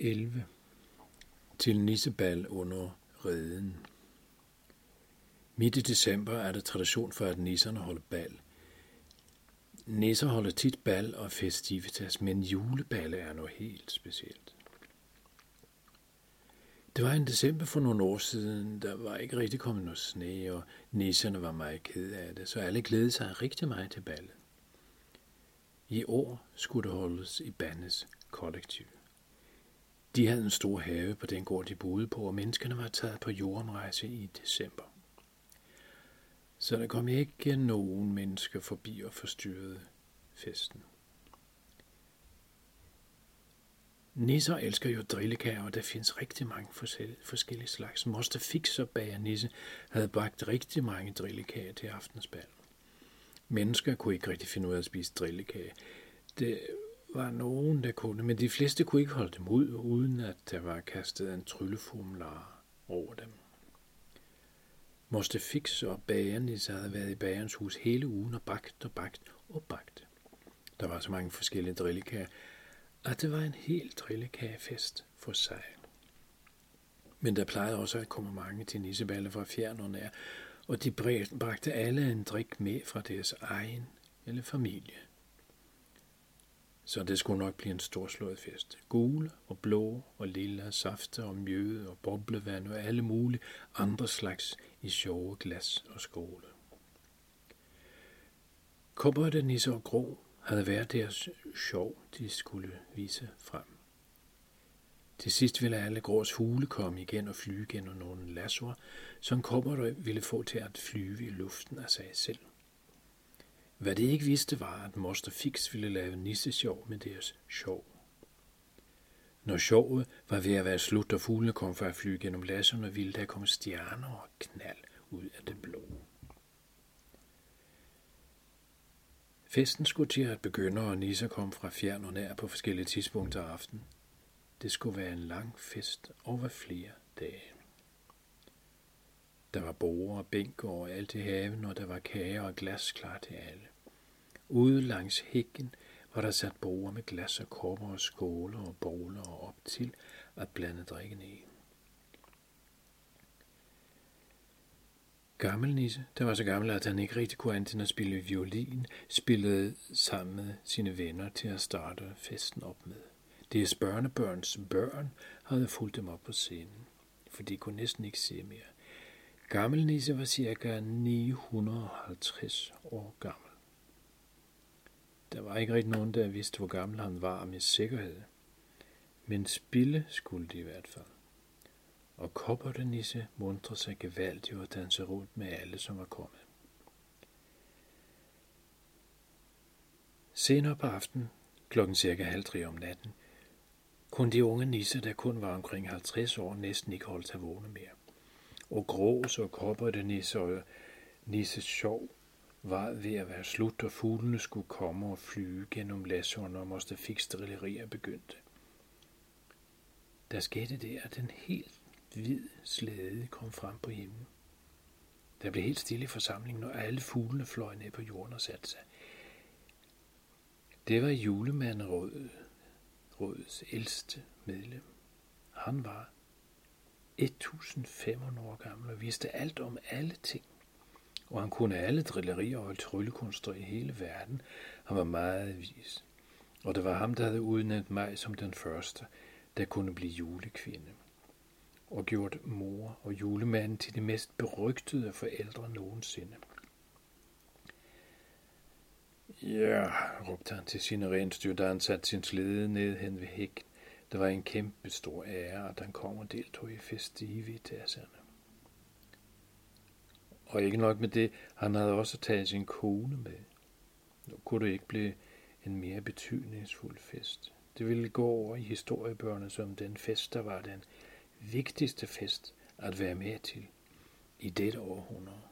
11. Til nissebal under reden. Midt i december er der tradition for, at nisserne holder bal. Nisser holder tit bal og festivitas, men juleballe er noget helt specielt. Det var en december for nogle år siden, der var ikke rigtig kommet noget sne, og nisserne var meget kede af det, så alle glædede sig rigtig meget til ballet. I år skulle det holdes i Bandes kollektiv. De havde en stor have på den gård, de boede på, og menneskene var taget på jordomrejse i december. Så der kom ikke nogen mennesker forbi og forstyrrede festen. Nisser elsker jo drillekager, og der findes rigtig mange forskellige slags. Moster Fix og Bager Nisse havde bagt rigtig mange drillekager til aftensbal. Mennesker kunne ikke rigtig finde ud af at spise drillekage. Det var nogen, der kunne, men de fleste kunne ikke holde dem ud, uden at der var kastet en trylleformular over dem. Moster Fix og bagernisse havde været i bagerens hus hele ugen og bagt og bagt og bagt. Der var så mange forskellige drillekager, at det var en helt drillekagefest for sig. Men der plejede også at komme mange til nisseballer fra fjern og nær, og de bragte alle en drik med fra deres egen eller familie. Så det skulle nok blive en storslået fest. Gule og blå og lilla safter og mjøde og boblevand og alle mulige andre slags i sjove glas og skåle. Kobberte, nisse og grå havde været deres sjov, de skulle vise frem. Til sidst ville alle grås fugle komme igen og flyve gennem nogle lassoer, som Kobber ville få til at flyve i luften af sig selv. Hvad de ikke vidste var, at Moster Fix ville lave nissesjov med deres sjov. Når sjovet var ved at være slut, og fuglene kom for at flyve gennem lasserne, ville der komme stjerner og knald ud af det blå. Festen skulle til at begynde, og Nisse kom fra fjern og nær på forskellige tidspunkter af aftenen. Det skulle være en lang fest over flere dage. Der var borer og bænk over alt i haven, og der var kager og glas klar til alle. Ude langs hækken var der sat borer med glas og kopper og skåle og bowler og op til at blande drikken i. Gammel Nisse, der var så gammel, at han ikke rigtig kunne andet end at spille violin, spillede sammen med sine venner til at starte festen op med. Deres børnebørns børn havde fulgt dem op på scenen, for de kunne næsten ikke se mere. Gammel Nisse var cirka 950 år gammel. Der var ikke rigtig nogen, der vidste, hvor gammel han var med sikkerhed. Men spille skulle de i hvert fald og kobbernisse mundrer sig gevaldigt og danser rundt med alle, som var kommet. Senere på aftenen, klokken cirka halv tre om natten, kunne de unge nisser, der kun var omkring 50 år, næsten ikke holde sig vågne mere. Og grås og kopperdenisse og nisses sjov var ved at være slut, og fuglene skulle komme og flyve gennem lassoerne, og måste fik drillerier begyndte. Der skete det, at den helt hvid slæde kom frem på himlen. Der blev helt stille i forsamlingen, og alle fuglene fløj ned på jorden og satte sig. Det var julemanden Røds ældste medlem. Han var 1500 år gammel og vidste alt om alle ting. Og han kunne alle drillerier og tryllekunster i hele verden. Han var meget vis. Og det var ham, der havde udnævnt mig som den første, der kunne blive julekvinde og gjort mor og julemanden til de mest berygtede forældre nogensinde. Ja, råbte han til sine renstyr, da han satte sin slede ned hen ved hækken. Det var en kæmpe stor ære, at han kom og deltog i festivitaserne. Og ikke nok med det, han havde også taget sin kone med. Nu kunne det ikke blive en mere betydningsfuld fest. Det ville gå over i historiebøgerne som den fest, der var den vigtigste fest at være med til i dette århundrede.